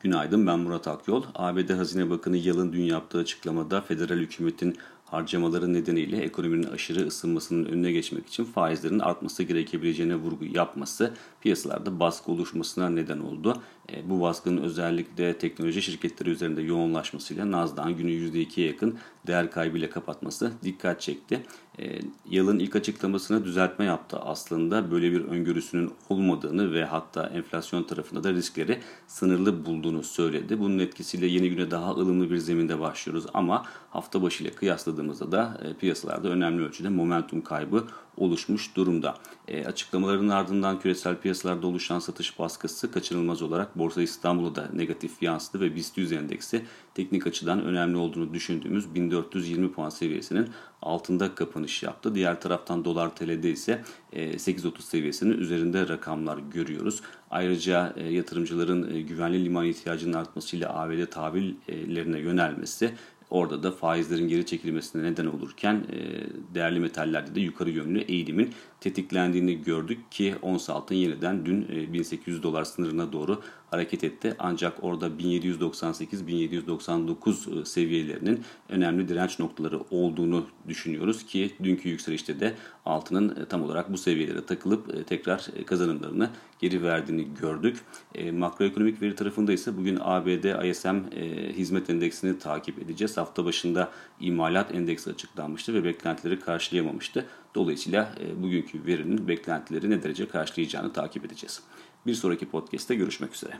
Günaydın ben Murat Akyol. ABD Hazine Bakanı Yalın dün yaptığı açıklamada federal hükümetin harcamaları nedeniyle ekonominin aşırı ısınmasının önüne geçmek için faizlerin artması gerekebileceğine vurgu yapması piyasalarda baskı oluşmasına neden oldu. E, bu baskının özellikle teknoloji şirketleri üzerinde yoğunlaşmasıyla Nasdaq'ın günü %2'ye yakın değer kaybıyla kapatması dikkat çekti. E, yılın ilk açıklamasına düzeltme yaptı aslında. Böyle bir öngörüsünün olmadığını ve hatta enflasyon tarafında da riskleri sınırlı bulduğunu söyledi. Bunun etkisiyle yeni güne daha ılımlı bir zeminde başlıyoruz ama hafta başı ile kıyasladığımızda da e, piyasalarda önemli ölçüde momentum kaybı oluşmuş durumda. E, açıklamaların ardından küresel piyasalarda oluşan satış baskısı kaçınılmaz olarak Borsa İstanbul'a da negatif yansıdı ve BIST 100 endeksi teknik açıdan önemli olduğunu düşündüğümüz 1420 puan seviyesinin altında kapanış yaptı. Diğer taraftan dolar TL'de ise 8.30 e, seviyesinin üzerinde rakamlar görüyoruz. Ayrıca e, yatırımcıların e, güvenli liman ihtiyacının artmasıyla ABD tahvillerine yönelmesi Orada da faizlerin geri çekilmesine neden olurken e, değerli metallerde de yukarı yönlü eğilimin tetiklendiğini gördük ki ons altın yeniden dün 1800 dolar sınırına doğru hareket etti. Ancak orada 1798-1799 seviyelerinin önemli direnç noktaları olduğunu düşünüyoruz ki dünkü yükselişte de altının tam olarak bu seviyelere takılıp tekrar kazanımlarını geri verdiğini gördük. Makroekonomik veri tarafında ise bugün ABD ISM hizmet endeksini takip edeceğiz. Hafta başında imalat endeksi açıklanmıştı ve beklentileri karşılayamamıştı. Dolayısıyla bugünkü verinin beklentileri ne derece karşılayacağını takip edeceğiz. Bir sonraki podcast'te görüşmek üzere.